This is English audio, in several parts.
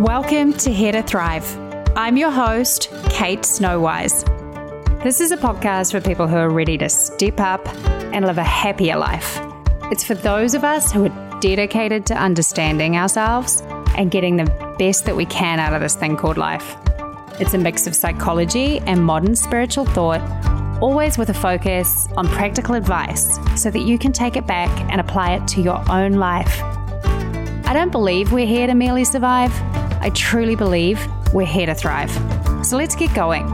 Welcome to Here to Thrive. I'm your host, Kate Snowise. This is a podcast for people who are ready to step up and live a happier life. It's for those of us who are dedicated to understanding ourselves and getting the best that we can out of this thing called life. It's a mix of psychology and modern spiritual thought, always with a focus on practical advice so that you can take it back and apply it to your own life. I don't believe we're here to merely survive. I truly believe we're here to thrive. So let's get going.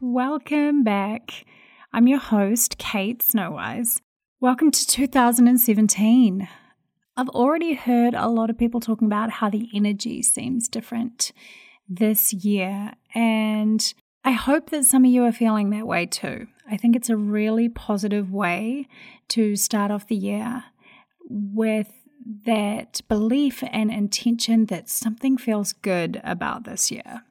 Welcome back. I'm your host, Kate Snowise. Welcome to 2017. I've already heard a lot of people talking about how the energy seems different this year, and I hope that some of you are feeling that way too. I think it's a really positive way to start off the year with that belief and intention that something feels good about this year.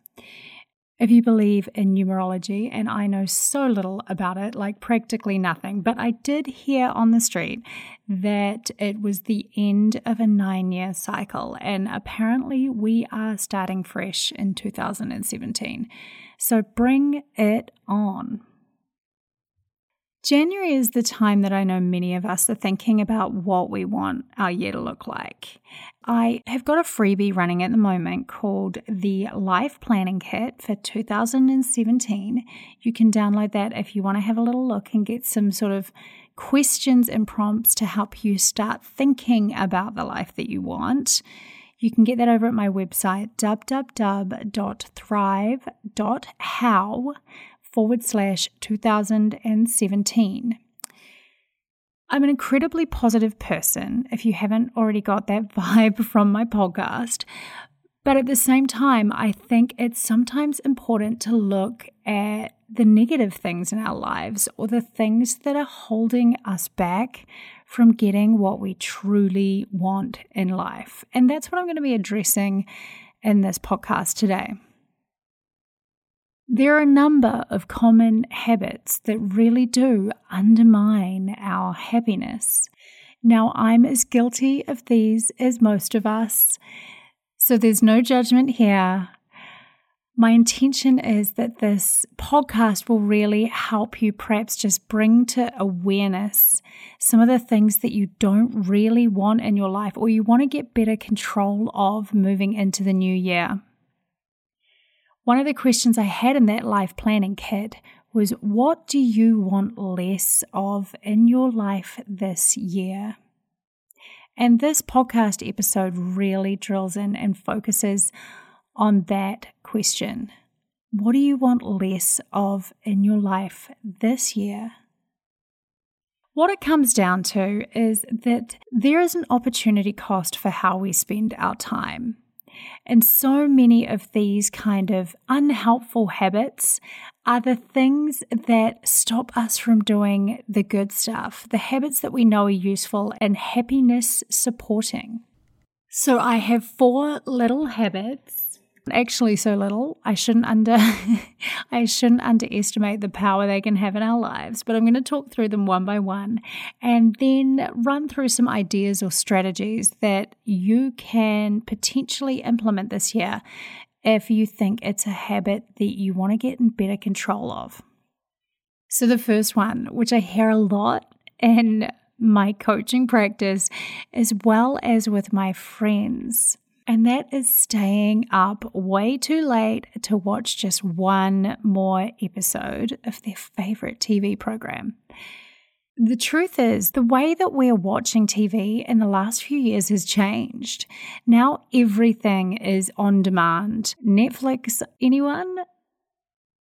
If you believe in numerology, and I know so little about it, like practically nothing, but I did hear on the street that it was the end of a nine year cycle, and apparently we are starting fresh in 2017. So bring it on. January is the time that I know many of us are thinking about what we want our year to look like. I have got a freebie running at the moment called the Life Planning Kit for 2017. You can download that if you want to have a little look and get some sort of questions and prompts to help you start thinking about the life that you want. You can get that over at my website, www.thrive.how forward slash 2017. I'm an incredibly positive person, if you haven't already got that vibe from my podcast. But at the same time, I think it's sometimes important to look at the negative things in our lives or the things that are holding us back from getting what we truly want in life. And that's what I'm going to be addressing in this podcast today. There are a number of common habits that really do undermine our happiness. Now, I'm as guilty of these as most of us, so there's no judgment here. My intention is that this podcast will really help you perhaps just bring to awareness some of the things that you don't really want in your life or you want to get better control of moving into the new year. One of the questions I had in that life planning kit was what do you want less of in your life this year? And this podcast episode really drills in and focuses on that question. What do you want less of in your life this year? What it comes down to is that there is an opportunity cost for how we spend our time. And so many of these kind of unhelpful habits are the things that stop us from doing the good stuff, the habits that we know are useful and happiness supporting. So I have four little habits actually so little. I shouldn't under I shouldn't underestimate the power they can have in our lives, but I'm going to talk through them one by one and then run through some ideas or strategies that you can potentially implement this year if you think it's a habit that you want to get in better control of. So the first one, which I hear a lot in my coaching practice as well as with my friends and that is staying up way too late to watch just one more episode of their favorite TV program. The truth is, the way that we're watching TV in the last few years has changed. Now everything is on demand. Netflix, anyone?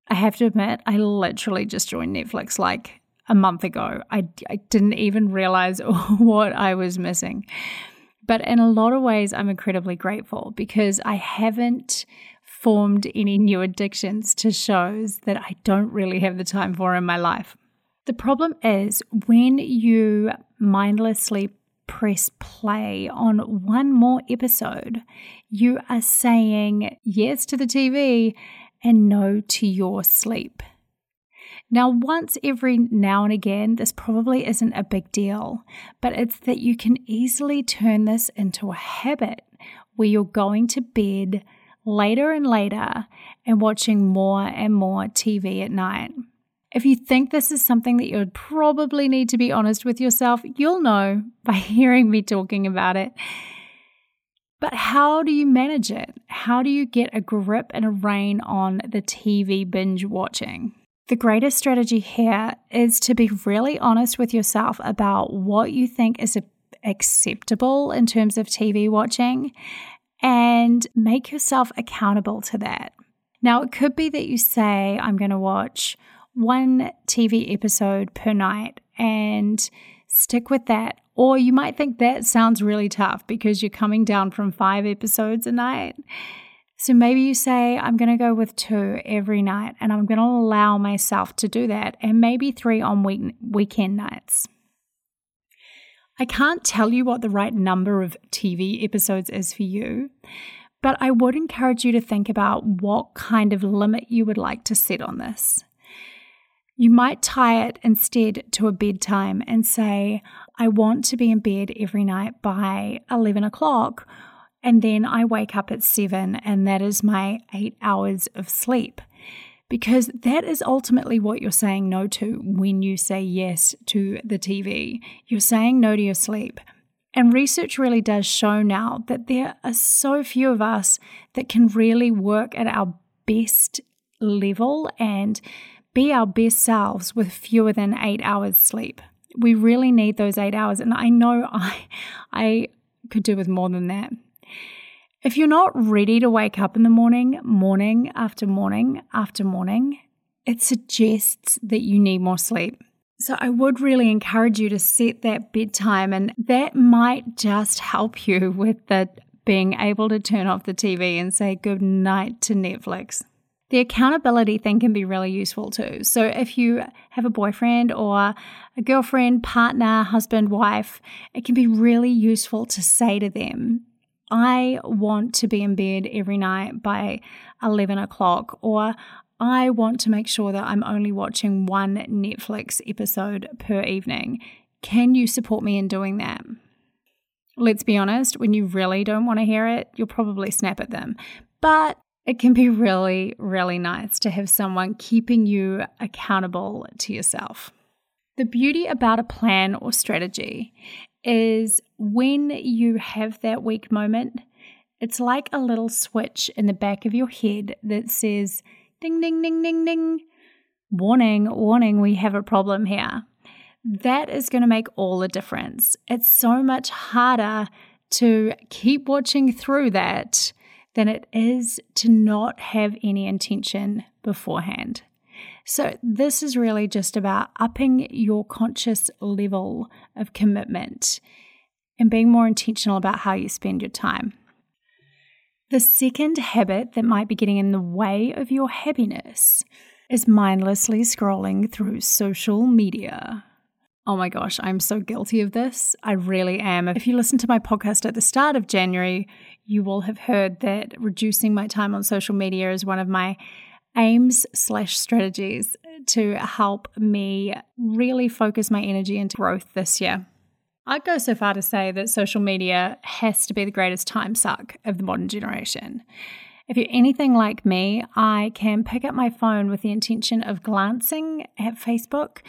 I have to admit, I literally just joined Netflix like a month ago. I, I didn't even realize what I was missing. But in a lot of ways, I'm incredibly grateful because I haven't formed any new addictions to shows that I don't really have the time for in my life. The problem is when you mindlessly press play on one more episode, you are saying yes to the TV and no to your sleep. Now, once every now and again, this probably isn't a big deal, but it's that you can easily turn this into a habit where you're going to bed later and later and watching more and more TV at night. If you think this is something that you would probably need to be honest with yourself, you'll know by hearing me talking about it. But how do you manage it? How do you get a grip and a rein on the TV binge watching? The greatest strategy here is to be really honest with yourself about what you think is acceptable in terms of TV watching and make yourself accountable to that. Now, it could be that you say, I'm going to watch one TV episode per night and stick with that. Or you might think that sounds really tough because you're coming down from five episodes a night. So maybe you say, I'm going to go with two every night and I'm going to allow myself to do that, and maybe three on week- weekend nights. I can't tell you what the right number of TV episodes is for you, but I would encourage you to think about what kind of limit you would like to set on this. You might tie it instead to a bedtime and say, I want to be in bed every night by 11 o'clock. And then I wake up at seven, and that is my eight hours of sleep. Because that is ultimately what you're saying no to when you say yes to the TV. You're saying no to your sleep. And research really does show now that there are so few of us that can really work at our best level and be our best selves with fewer than eight hours sleep. We really need those eight hours. And I know I, I could do with more than that. If you're not ready to wake up in the morning, morning after morning after morning, it suggests that you need more sleep. So I would really encourage you to set that bedtime, and that might just help you with the being able to turn off the TV and say good night to Netflix. The accountability thing can be really useful too. So, if you have a boyfriend or a girlfriend, partner, husband, wife, it can be really useful to say to them, I want to be in bed every night by 11 o'clock, or I want to make sure that I'm only watching one Netflix episode per evening. Can you support me in doing that? Let's be honest, when you really don't want to hear it, you'll probably snap at them. But it can be really, really nice to have someone keeping you accountable to yourself. The beauty about a plan or strategy is when you have that weak moment, it's like a little switch in the back of your head that says, ding, ding, ding, ding, ding, warning, warning, we have a problem here. That is going to make all the difference. It's so much harder to keep watching through that than it is to not have any intention beforehand. So, this is really just about upping your conscious level of commitment and being more intentional about how you spend your time. The second habit that might be getting in the way of your happiness is mindlessly scrolling through social media. Oh my gosh, I'm so guilty of this. I really am. If you listen to my podcast at the start of January, you will have heard that reducing my time on social media is one of my aims slash strategies to help me really focus my energy into growth this year. I'd go so far to say that social media has to be the greatest time suck of the modern generation. If you're anything like me, I can pick up my phone with the intention of glancing at Facebook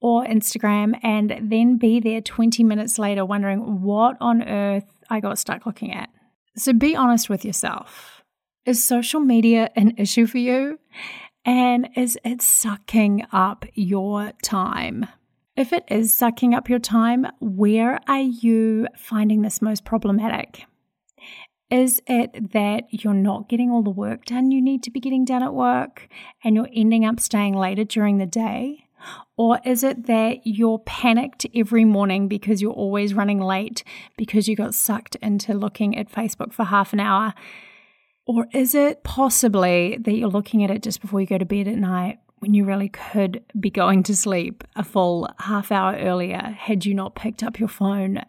or Instagram and then be there 20 minutes later wondering what on earth I got stuck looking at. So be honest with yourself. Is social media an issue for you? And is it sucking up your time? If it is sucking up your time, where are you finding this most problematic? Is it that you're not getting all the work done you need to be getting done at work and you're ending up staying later during the day? Or is it that you're panicked every morning because you're always running late because you got sucked into looking at Facebook for half an hour? Or is it possibly that you're looking at it just before you go to bed at night when you really could be going to sleep a full half hour earlier had you not picked up your phone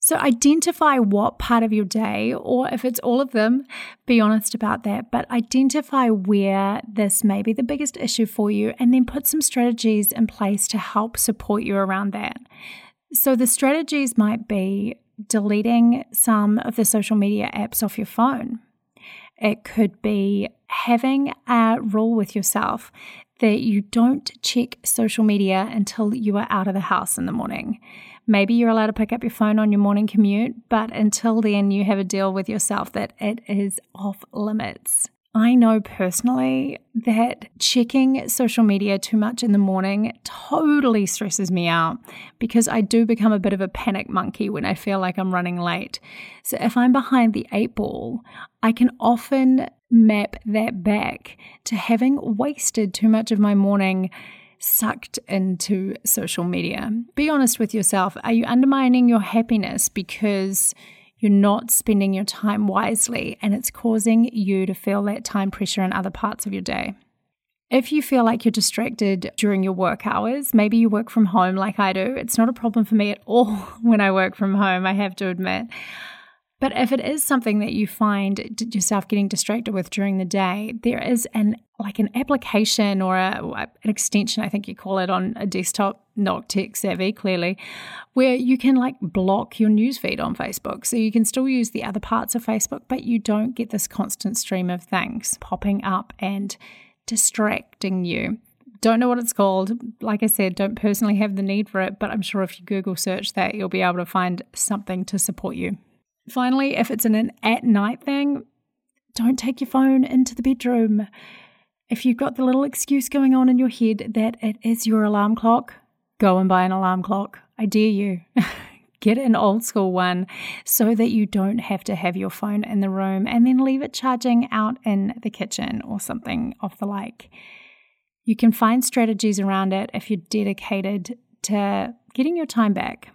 So identify what part of your day, or if it's all of them, be honest about that. But identify where this may be the biggest issue for you, and then put some strategies in place to help support you around that. So the strategies might be deleting some of the social media apps off your phone. It could be having a rule with yourself that you don't check social media until you are out of the house in the morning. Maybe you're allowed to pick up your phone on your morning commute, but until then, you have a deal with yourself that it is off limits. I know personally that checking social media too much in the morning totally stresses me out because I do become a bit of a panic monkey when I feel like I'm running late. So if I'm behind the eight ball, I can often map that back to having wasted too much of my morning sucked into social media. Be honest with yourself. Are you undermining your happiness because you're not spending your time wisely and it's causing you to feel that time pressure in other parts of your day? If you feel like you're distracted during your work hours, maybe you work from home like I do. It's not a problem for me at all when I work from home, I have to admit. But if it is something that you find yourself getting distracted with during the day, there is an like an application or a, an extension, I think you call it on a desktop, not tech savvy, clearly, where you can like block your newsfeed on Facebook. So you can still use the other parts of Facebook, but you don't get this constant stream of things popping up and distracting you. Don't know what it's called. Like I said, don't personally have the need for it, but I'm sure if you Google search that, you'll be able to find something to support you. Finally, if it's an at night thing, don't take your phone into the bedroom. If you've got the little excuse going on in your head that it is your alarm clock, go and buy an alarm clock. I dare you. Get an old school one so that you don't have to have your phone in the room and then leave it charging out in the kitchen or something of the like. You can find strategies around it if you're dedicated to getting your time back.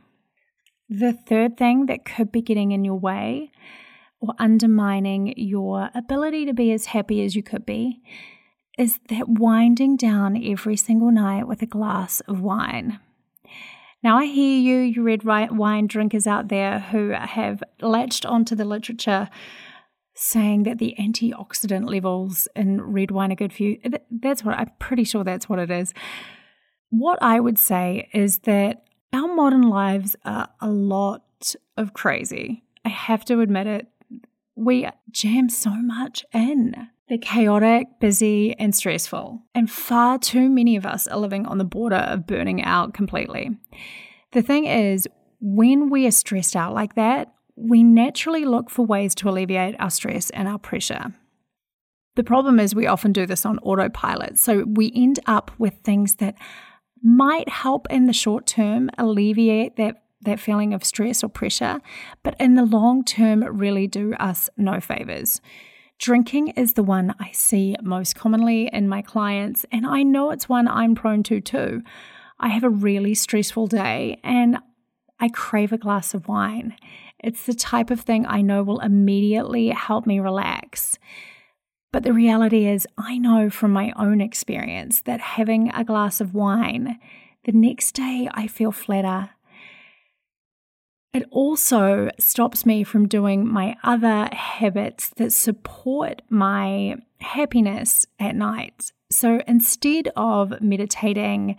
The third thing that could be getting in your way or undermining your ability to be as happy as you could be is that winding down every single night with a glass of wine. Now, I hear you, you red wine drinkers out there who have latched onto the literature saying that the antioxidant levels in red wine are good for you. That's what I'm pretty sure that's what it is. What I would say is that our modern lives are a lot of crazy. I have to admit it. We jam so much in. They're chaotic, busy, and stressful. And far too many of us are living on the border of burning out completely. The thing is, when we are stressed out like that, we naturally look for ways to alleviate our stress and our pressure. The problem is, we often do this on autopilot. So we end up with things that might help in the short term alleviate that that feeling of stress or pressure, but in the long term, really do us no favors. Drinking is the one I see most commonly in my clients, and I know it's one I'm prone to too. I have a really stressful day and I crave a glass of wine. It's the type of thing I know will immediately help me relax. But the reality is, I know from my own experience that having a glass of wine, the next day I feel flatter. It also stops me from doing my other habits that support my happiness at night. So instead of meditating,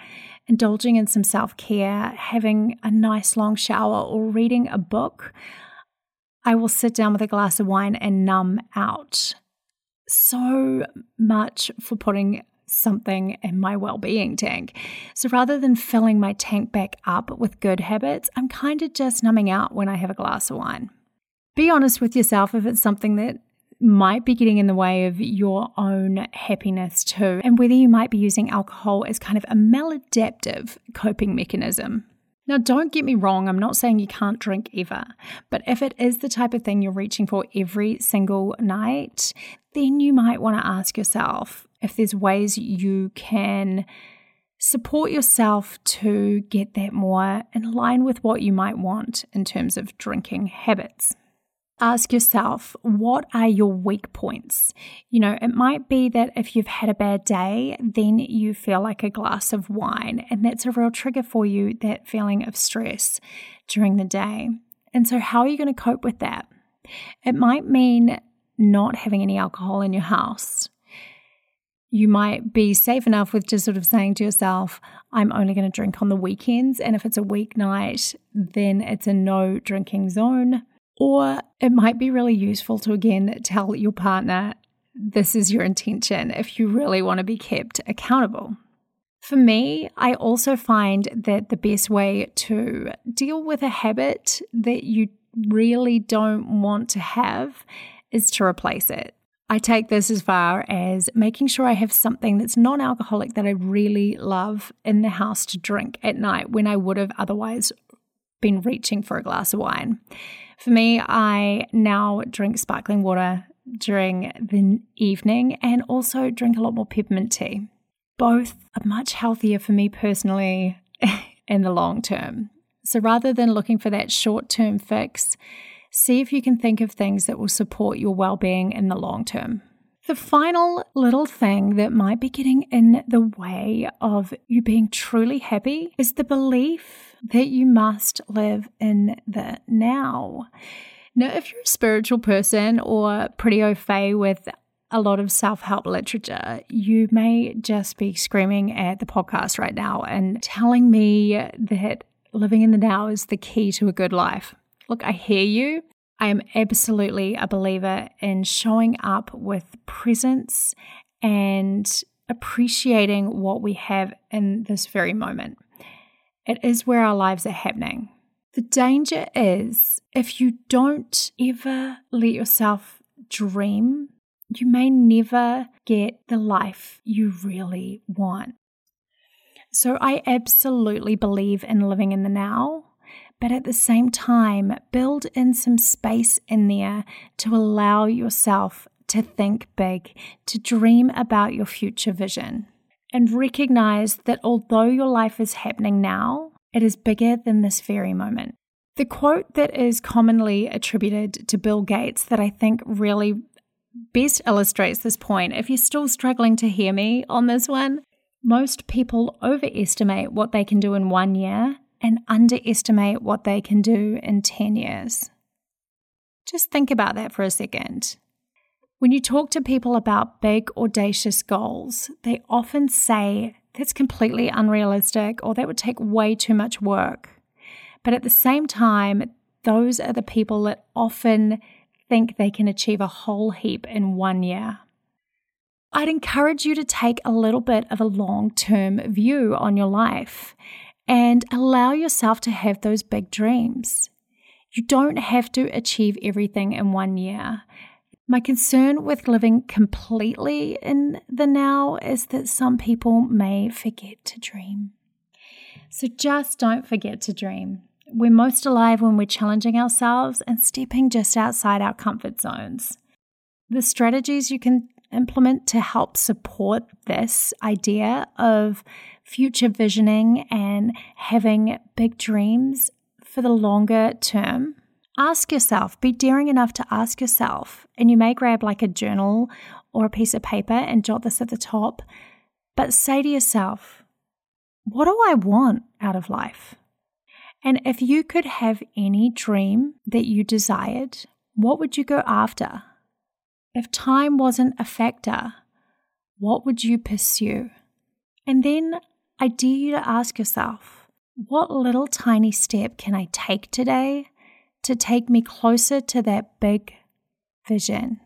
indulging in some self care, having a nice long shower, or reading a book, I will sit down with a glass of wine and numb out so much for putting something in my well being tank. So rather than filling my tank back up with good habits, I'm kind of just numbing out when I have a glass of wine. Be honest with yourself if it's something that might be getting in the way of your own happiness too, and whether you might be using alcohol as kind of a maladaptive coping mechanism. Now, don't get me wrong, I'm not saying you can't drink ever, but if it is the type of thing you're reaching for every single night, then you might want to ask yourself if there's ways you can support yourself to get that more in line with what you might want in terms of drinking habits ask yourself what are your weak points? You know, it might be that if you've had a bad day, then you feel like a glass of wine, and that's a real trigger for you, that feeling of stress during the day. And so, how are you going to cope with that? It might mean not having any alcohol in your house. You might be safe enough with just sort of saying to yourself, I'm only going to drink on the weekends. And if it's a weeknight, then it's a no drinking zone. Or it might be really useful to again tell your partner this is your intention if you really want to be kept accountable. For me, I also find that the best way to deal with a habit that you really don't want to have is to replace it. I take this as far as making sure I have something that's non alcoholic that I really love in the house to drink at night when I would have otherwise been reaching for a glass of wine. For me, I now drink sparkling water during the evening and also drink a lot more peppermint tea. Both are much healthier for me personally in the long term. So rather than looking for that short term fix, see if you can think of things that will support your well being in the long term. The final little thing that might be getting in the way of you being truly happy is the belief that you must live in the now. Now, if you're a spiritual person or pretty au fait with a lot of self help literature, you may just be screaming at the podcast right now and telling me that living in the now is the key to a good life. Look, I hear you. I am absolutely a believer in showing up with presence and appreciating what we have in this very moment. It is where our lives are happening. The danger is if you don't ever let yourself dream, you may never get the life you really want. So, I absolutely believe in living in the now, but at the same time, build in some space in there to allow yourself to think big, to dream about your future vision, and recognize that although your life is happening now, it is bigger than this very moment. The quote that is commonly attributed to Bill Gates that I think really best illustrates this point, if you're still struggling to hear me on this one, most people overestimate what they can do in one year and underestimate what they can do in 10 years. Just think about that for a second. When you talk to people about big, audacious goals, they often say that's completely unrealistic or that would take way too much work. But at the same time, those are the people that often think they can achieve a whole heap in one year. I'd encourage you to take a little bit of a long term view on your life and allow yourself to have those big dreams. You don't have to achieve everything in one year. My concern with living completely in the now is that some people may forget to dream. So just don't forget to dream. We're most alive when we're challenging ourselves and stepping just outside our comfort zones. The strategies you can implement to help support this idea of future visioning and having big dreams for the longer term Ask yourself, be daring enough to ask yourself, and you may grab like a journal or a piece of paper and jot this at the top, but say to yourself, what do I want out of life? And if you could have any dream that you desired, what would you go after? If time wasn't a factor, what would you pursue? And then I dare you to ask yourself, what little tiny step can I take today to take me closer to that big vision.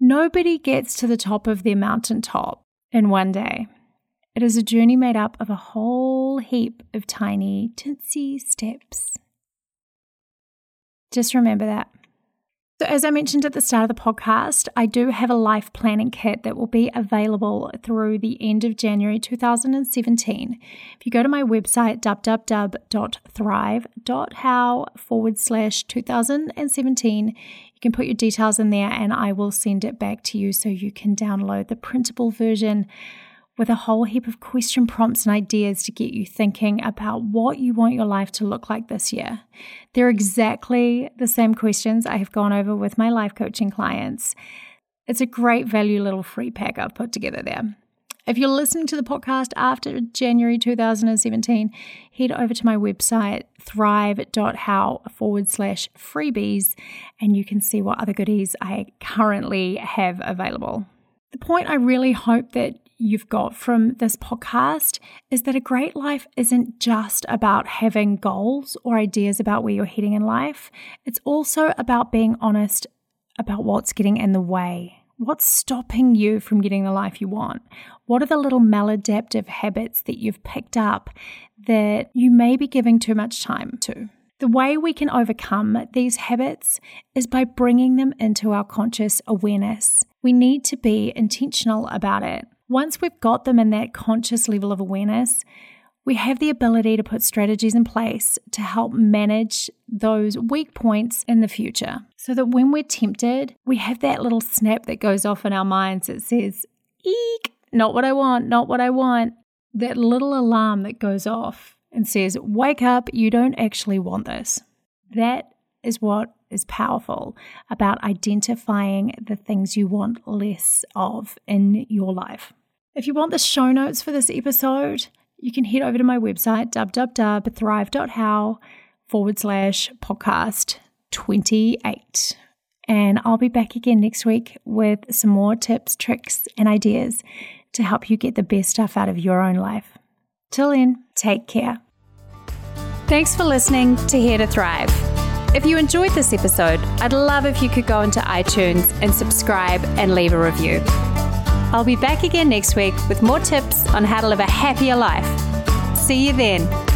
Nobody gets to the top of their mountaintop in one day. It is a journey made up of a whole heap of tiny, tinsy steps. Just remember that. So, as I mentioned at the start of the podcast, I do have a life planning kit that will be available through the end of January 2017. If you go to my website, www.thrive.how forward slash 2017, you can put your details in there and I will send it back to you so you can download the printable version with a whole heap of question prompts and ideas to get you thinking about what you want your life to look like this year. They're exactly the same questions I have gone over with my life coaching clients. It's a great value little free pack I've put together there. If you're listening to the podcast after January 2017, head over to my website, thrive.how forward slash freebies, and you can see what other goodies I currently have available. The point I really hope that you've got from this podcast is that a great life isn't just about having goals or ideas about where you're heading in life, it's also about being honest about what's getting in the way. What's stopping you from getting the life you want? What are the little maladaptive habits that you've picked up that you may be giving too much time to? The way we can overcome these habits is by bringing them into our conscious awareness. We need to be intentional about it. Once we've got them in that conscious level of awareness, we have the ability to put strategies in place to help manage those weak points in the future. So that when we're tempted, we have that little snap that goes off in our minds that says, Eek, not what I want, not what I want. That little alarm that goes off and says, Wake up, you don't actually want this. That is what is powerful about identifying the things you want less of in your life. If you want the show notes for this episode, you can head over to my website, www.thrive.how forward slash podcast 28. And I'll be back again next week with some more tips, tricks, and ideas to help you get the best stuff out of your own life. Till then, take care. Thanks for listening to Here to Thrive. If you enjoyed this episode, I'd love if you could go into iTunes and subscribe and leave a review. I'll be back again next week with more tips on how to live a happier life. See you then.